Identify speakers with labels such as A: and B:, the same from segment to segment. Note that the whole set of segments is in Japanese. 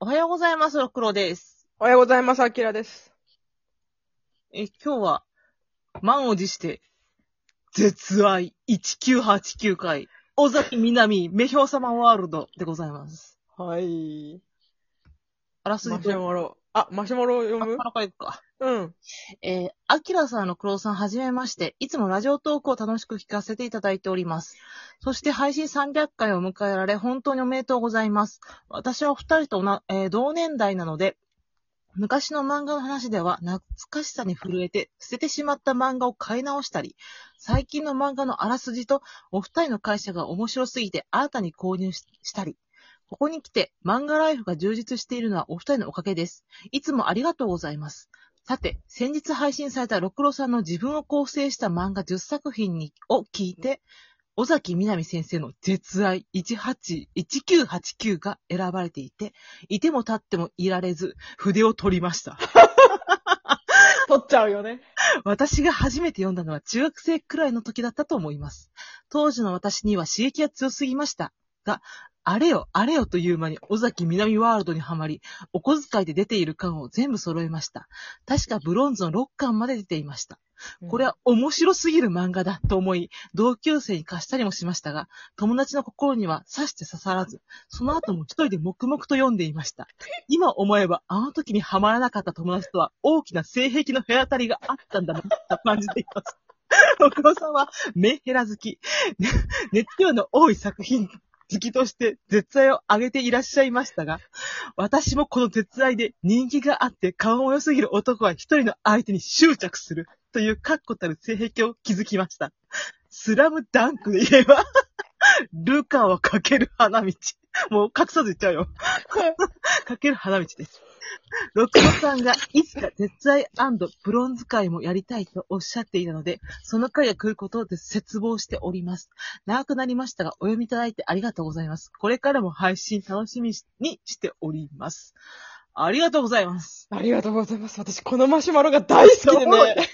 A: おはようございます、ろくろです。
B: おはようございます、あきらです。
A: え、今日は、満を持して、絶愛1989回、尾崎南、メヒョウ様ワールドでございます。
B: はい。
A: あらす
B: マ
A: じと、
B: シュマロ。あ、マシュマロ読
A: あ、
B: む
A: からかいくか。
B: うん。
A: えー、アキラさんの黒さんはじめまして、いつもラジオトークを楽しく聞かせていただいております。そして配信300回を迎えられ、本当におめでとうございます。私はお二人とな、えー同年代なので、昔の漫画の話では懐かしさに震えて捨ててしまった漫画を買い直したり、最近の漫画のあらすじとお二人の会社が面白すぎて新たに購入ししたり、ここに来て漫画ライフが充実しているのはお二人のおかげです。いつもありがとうございます。さて、先日配信された六郎さんの自分を構成した漫画10作品にを聞いて、尾崎みなみ先生の絶愛18 1989が選ばれていて、いても立ってもいられず、筆を取りました。
B: 取っちゃうよね。
A: 私が初めて読んだのは中学生くらいの時だったと思います。当時の私には刺激が強すぎました。が、あれよ、あれよという間に尾崎南ワールドにはまり、お小遣いで出ている巻を全部揃えました。確かブロンズの6巻まで出ていました。これは面白すぎる漫画だと思い、同級生に貸したりもしましたが、友達の心には刺して刺さらず、その後も一人で黙々と読んでいました。今思えば、あの時にはまらなかった友達とは大きな性癖の隔たりがあったんだな、と感じています。六郎さんは、メンヘラ好き、熱量の多い作品好きとして絶愛を上げていらっしゃいましたが、私もこの絶愛で人気があって顔も良すぎる男は一人の相手に執着するという確固たる性癖を築きました。スラムダンクで言えば、ルカをかける花道。もう隠さず言っちゃうよ。かける花道です。六郎さんがいつか絶愛ブロンズ会もやりたいとおっしゃっていたので、その会が来ることで絶望しております。長くなりましたが、お読みいただいてありがとうございます。これからも配信楽しみにしております。ありがとうございます。
B: ありがとうございます。私、このマシュマロが大好きでね。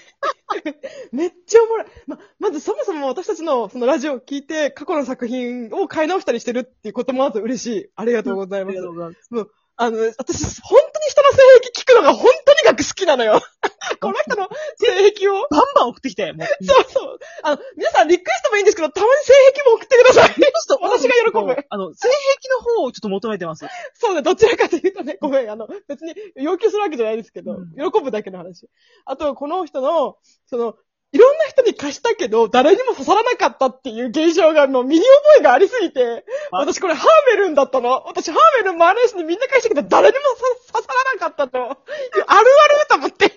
B: めっちゃおもろい。ま、まずそもそも私たちのそのラジオを聞いて過去の作品を買い直したりしてるっていうこともまず嬉しい。ありがとうございます
A: ありが。とうございます。
B: あの、私、本当に性癖聞くのが本当にかく好きなのよ。この人の性癖を。
A: バンバン送ってきて、もう。
B: そうそう。あの、皆さんリクエストもいいんですけど、たまに性癖も送ってください。私が喜ぶ。
A: あの、性癖の方をちょっと求めてます。
B: そうね、どちらかというとね、ごめん、あの、別に要求するわけじゃないですけど、
A: うん
B: 喜ぶだけの話。あと、この人の、その、いろんな人に貸したけど、誰にも刺さらなかったっていう現象が、もう身に覚えがありすぎて、
A: あ
B: 私これハーメルンだったの。私ハーメルン周りの人にみんな貸したけど、誰にも刺かったと。あるあると思って。
A: い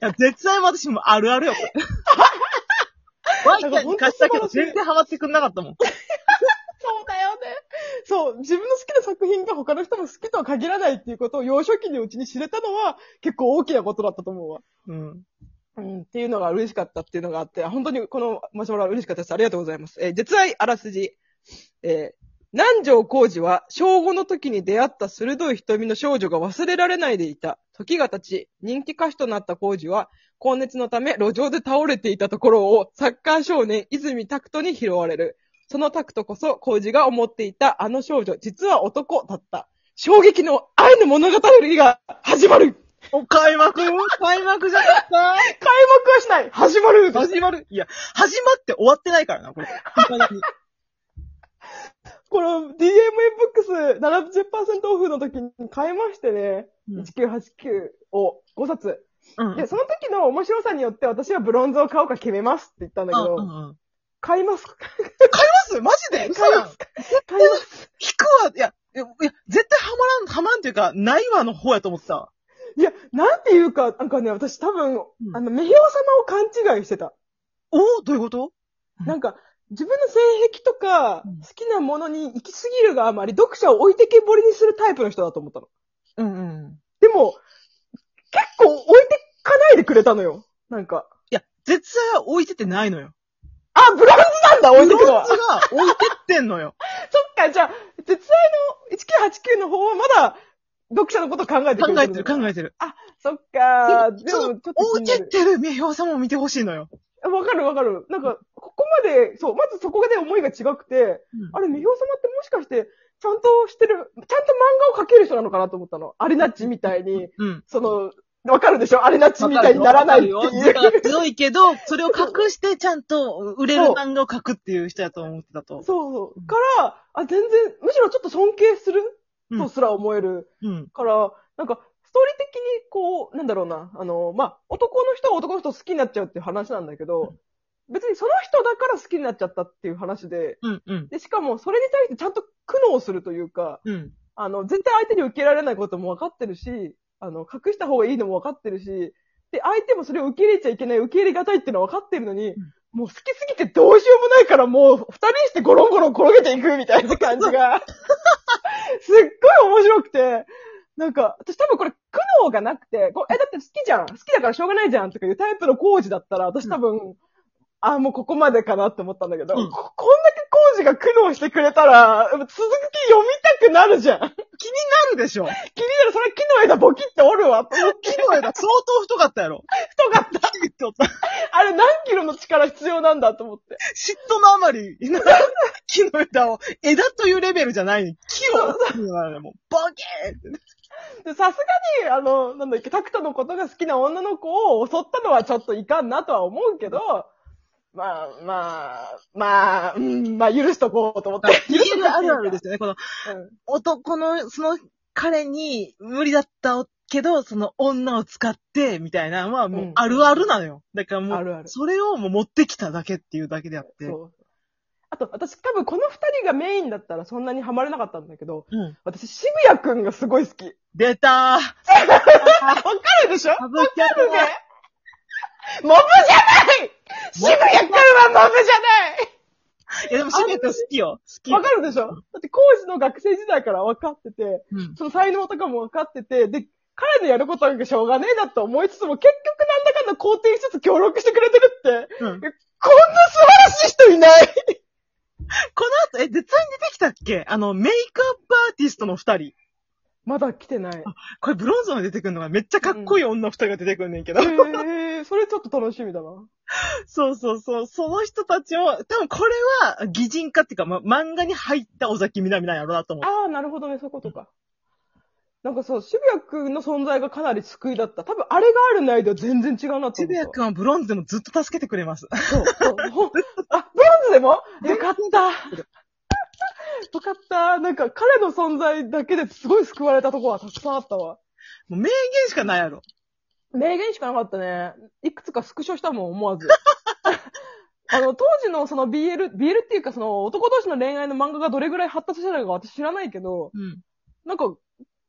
A: や、絶対私もあるあるよ、これ。ワイちゃんに貸したけど全然ハマってくんなかったもん。
B: そうだよね。そう、自分の好きな作品が他の人も好きとは限らないっていうことを幼少期のうちに知れたのは結構大きなことだったと思うわ。
A: うん。
B: うん、っていうのが嬉しかったっていうのがあって、本当にこのマシュマロは嬉しかったです。ありがとうございます。えー絶愛あらすじ。えー南條浩二は、小5の時に出会った鋭い瞳の少女が忘れられないでいた。時が経ち、人気歌手となった浩二は、高熱のため路上で倒れていたところを、サッカー少年泉拓人に拾われる。その拓人こそ、浩二が思っていたあの少女、実は男だった。衝撃の愛の物語が始まる
A: お、開幕開幕じゃなか？っ
B: 開幕はしない始まる
A: た始まるいや、始まって終わってないからな、これ。
B: この DMA ブックス70%オフの時に買いましてね、
A: うん
B: 1989を5冊。
A: うん。
B: で、その時の面白さによって私はブロンズを買おうか決めますって言ったんだけど、
A: うんうんうん
B: 買います。
A: 買います？マジで？
B: 買います？買います。
A: 引くわ、いや、いや、絶対ハマらん、ハマんっていうか、ないわの方やと思ってたわ。
B: いや、なんていうか、なんかね、私多分、
A: ん
B: あの、メヒオ様を勘違いしてた。
A: おおどういうこと？うん
B: なんか、自分の性癖とか、
A: うん
B: 好きなものに行き過ぎるがあまり、読者を置いてけぼりにするタイプの人だと思ったの。
A: うんうん。
B: でも、結構置いてかないでくれたのよ。なんか。
A: いや、絶対は置いててないのよ。
B: あ、ブロンズなんだ置いてくのは。
A: ブロンズが置いてってんのよ。
B: そっか、じゃあ、絶愛の1989の方はまだ、読者のこと考えてく。
A: 考えてる、考えてる。
B: そっか、でも、
A: でも
B: ちょっと
A: 置いてってる名表さんも見てほしいのよ。
B: わかるわかる。なんか、で、そう、まずそこで思いが違くて、
A: うん
B: あれ、メヒョウ様ってもしかして、ちゃんとしてる、ちゃんと漫画を描ける人なのかなと思ったの。アリナッチみたいに、
A: うん。
B: その、わかるでしょ？アリナッチみたいにならないっていう。
A: 強いけど、それを隠してちゃんと売れる漫画を描くっていう人やと思ってたと。
B: そうそう。から、あ、全然、むしろちょっと尊敬する？
A: うん
B: とすら思える
A: うん。
B: から、なんか、ストーリー的にこう、なんだろうな、あの、まあ、男の人は男の人を好きになっちゃうっていう話なんだけど、別にその人だから好きになっちゃったっていう話で、
A: うん。うん。
B: で、しかもそれに対してちゃんと苦悩するというか、
A: うん。
B: あの、絶対相手に受けられないことも分かってるし、あの、隠した方がいいのも分かってるし、で、相手もそれを受け入れちゃいけない、受け入れがたいっていうのは分かってるのに、もう好きすぎてどうしようもないからもう二人してゴロンゴロン転げていくみたいな感じが、すっごい面白くて、なんか、私多分これ苦悩がなくて、こうえ、だって好きじゃん好きだからしょうがないじゃんとかいうタイプの工事だったら、私多分、あ、もうここまでかなって思ったんだけど、
A: うん
B: ここんだけ工事が苦悩してくれたら、続き読みたくなるじゃん。
A: なるでしょ。
B: 気になる、それ木の枝ボキって折るわ。
A: 木の枝相当太かったやろ。
B: 太かった。あれ何キロの力必要なんだと思って。
A: 嫉妬のあまり、木の枝を、枝というレベルじゃない木を、もう、ボケーって。
B: で、さすがに、あの、なんだっけ、タクトのことが好きな女の子を襲ったのはちょっといかんなとは思うけど、まあ、まあ、まあ、うん、まあ許しとこうと思って。
A: 言えるあるあるですよね。この、
B: うん
A: 男の、その彼に無理だったけど、その女を使って、みたいなのはもううんあるあるなのよ。だからもう、
B: あるある
A: それをもう持ってきただけっていうだけであって。
B: そう。あと、私多分この二人がメインだったらそんなにハマれなかったんだけど、
A: うん。
B: 私渋谷くんがすごい好き。
A: 出たー
B: わかるでしょ？
A: 歌舞伎
B: あるね。モブじゃない渋谷くんはモブじゃない
A: いやでも渋谷君好きよ。好き。
B: わかるでしょ？だって、工事の学生時代から分かってて、
A: うん。
B: その才能とかも分かってて、で、彼のやることなんかしょうがねえなと思いつつも、結局なんだかんだ肯定しつつ協力してくれてるって、
A: うん。
B: こんな素晴らしい人いない
A: この後、え、絶対に出てきたっけ？あの、メイクアップアーティストの二人。
B: まだ来てない。
A: これブロンズまで出てくるのがめっちゃかっこいい女二人が出てくるねんけど。
B: へー、それちょっと楽しみだな。
A: そうそうそう。その人たちを、多分これは擬人化っていうか、ま、漫画に入った尾崎みなみなんやろうなと思う。
B: ああ、なるほどね、そういうことか。なんかそう、渋谷くんの存在がかなり救いだった。多分あれがあるないでは全然違うなと思った。
A: 渋谷くんはブロンズでもずっと助けてくれます。
B: そう、そう。あ、ブロンズでも？よかった。よかった。なんか彼の存在だけですごい救われたとこはたくさんあったわ。
A: もう名言しかないやろ。
B: 名言しかなかったね。いくつかスクショしたもん、思わず。あの、当時のその BL、BL っていうかその男同士の恋愛の漫画がどれぐらい発達してたのか私知らないけど、
A: うん。
B: なんか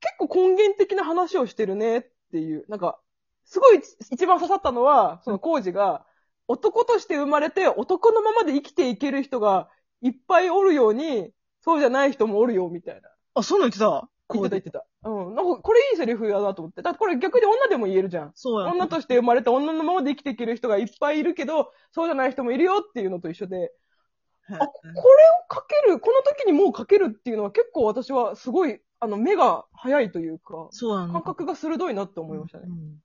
B: 結構根源的な話をしてるねっていう、なんか、すごい一番刺さったのは、そのコウジが、男として生まれて男のままで生きていける人がいっぱいおるように、そうじゃない人もおるよ、みたいな。
A: あ、そんなん言ってた
B: 言ってた言ってた。うん。なんか、これいいセリフだなと思って。だってこれ逆に女でも言えるじゃん。
A: そうや。
B: 女として生まれて女のままで生きていける人がいっぱいいるけど、そうじゃない人もいるよっていうのと一緒で、
A: へ
B: あ、これをかける、この時にもうかけるっていうのは結構私はすごい、あの、目が早いというか、
A: そうやな。
B: 感覚が鋭いなって思いましたね。
A: うん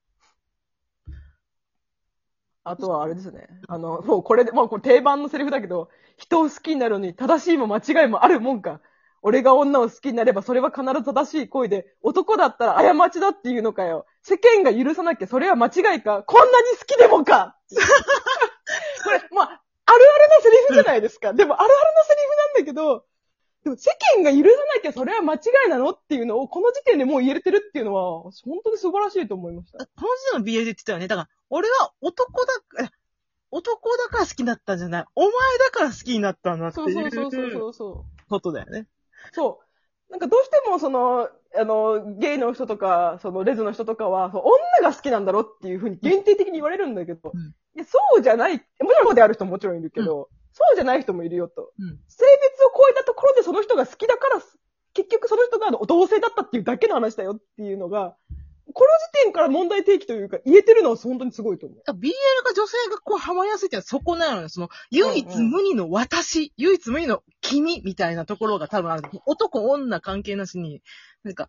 B: あとはあれですね。あの、もうこれで、まあこれ定番のセリフだけど、人を好きになるのに正しいも間違いもあるもんか。俺が女を好きになればそれは必ず正しい恋で、男だったら過ちだっていうのかよ。世間が許さなきゃそれは間違いか。こんなに好きでもかこれ、まあ、あるあるのセリフじゃないですか。でもあるあるのセリフなんだけど、でも世間が許さなきゃそれは間違いなのっていうのをこの時点でもう言えれてるっていうのは、本当に素晴らしいと思いました。
A: この時代の BL で言ってたよね。だから、俺は男だ、え男だから好きになったんじゃない。お前だから好きになったんだって
B: そうそうそうそうそうそう。
A: ことだよね。
B: そう。なんかどうしてもその、あの、ゲイの人とか、そのレズの人とかは、そう女が好きなんだろっていうふうに限定的に言われるんだけど、
A: うん
B: いやそうじゃない、もちろんそうである人ももちろんいるけど、そうじゃない人もいるよと。
A: うん。
B: 性別を超えたところでその人が好きだから、結局その人が同性だったっていうだけの話だよっていうのが、この時点から問題提起というか言えてるのは本当にすごいと思う。
A: BL が女性がこうハマりやすいってのはそこなのよ。その、唯一無二の私、唯一無二の君みたいなところが多分ある。男、女関係なしに、なんか、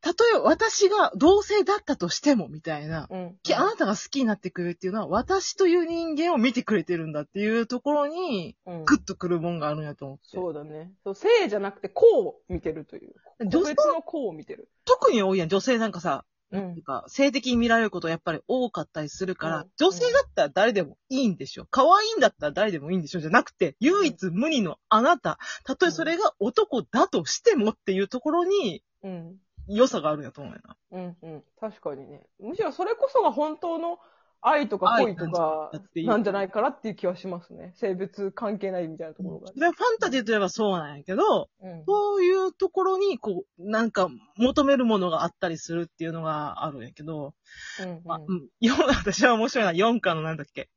A: たとえ私が同性だったとしても、みたいな。
B: うん。
A: きあなたが好きになってくれるっていうのは、私という人間を見てくれてるんだっていうところに、
B: うん
A: グッとくるもんがあるんやと思って。
B: そうだね。そう、性じゃなくて、こを見てるという。
A: 女性
B: のこを見てる。
A: 特に多いやん、女性なんかさ、
B: うん
A: か性的に見られることやっぱり多かったりするから、
B: うん
A: 女性だったら誰でもいいんでしょ。可愛いんだったら誰でもいいんでしょ。じゃなくて、唯一無二のあなた、たとえそれが男だとしてもっていうところに
B: うん。
A: 良さがあるんやと思うよな。
B: うん。うん。確かにね。むしろそれこそが本当の愛とか恋とか
A: 愛なん
B: じゃないかなっていう気はしますね。性別関係ないみたいなところが。
A: で、ファンタジーといえばそうなんやけど、
B: うん。
A: そういうところに、こう、なんか、求めるものがあったりするっていうのがあるんやけど、
B: うん
A: まあ、うん、よ 私は面白いな、4巻のなんだっけ。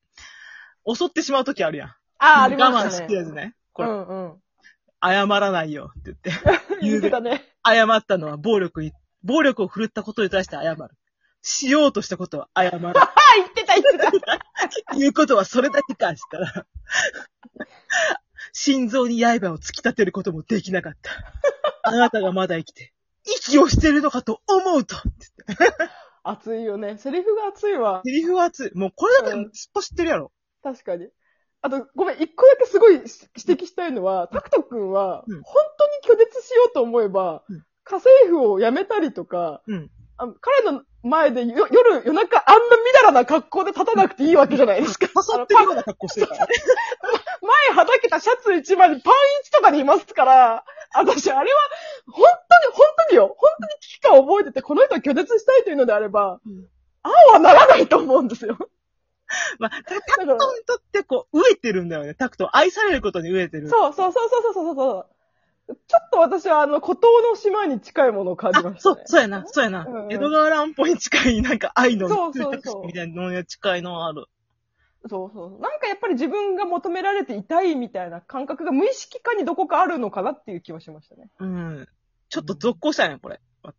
A: 襲ってしまうときあるやん。
B: ああ、ありま
A: 我慢
B: したね。
A: してるやつね。これ、
B: うんうん。
A: 謝らないよって言って。
B: 言ってたね。
A: 謝ったのは暴力に、暴力を振るったことに対して謝る。しようとしたことは謝る。
B: あ、言ってた言ってた。
A: 言 うことはそれだけかしたら、心臓に刃を突き立てることもできなかった。あなたがまだ生きて、息をしてるのかと思うと。
B: 熱いよね。セリフが熱いわ。
A: セリフは熱い。もうこれだけ
B: うん
A: すっと知ってるやろ。
B: 確かに。あと、ごめん、一個だけすごい指摘したいのは、タクト君は、
A: うん
B: 本当に拒絶しようと思えば、
A: うん
B: 家政婦を辞めたりとか、
A: うん。
B: あの彼の前でよ夜、夜中あんなみだらな格好で立たなくていいわけじゃないですか。
A: 誘ってるような格好してるからね。
B: 前はだけたシャツ一枚にパンイチとかにいますから、私、あれは、本当に、本当によ、本当に危機感を覚えてて、この人を拒絶したいというのであれば、
A: うん
B: ああはならないと思うんですよ。
A: まあ、タクトにとってこう、飢えてるんだよね。タクト。愛されることに飢えてる。
B: そうそうそうそうそうそうそう。ちょっと私はあの、孤島の島に近いものを感じま
A: あ、
B: したね。、
A: そうそうやな、そうやな。
B: うんうん
A: 江戸川乱歩に近い、なんか愛の
B: そうそうそう
A: みたいなのに近いのある。
B: そうそう。なんかやっぱり自分が求められていたいみたいな感覚が無意識化にどこかあるのかなっていう気はしましたね。
A: うん。ちょっと続行したいね、これ。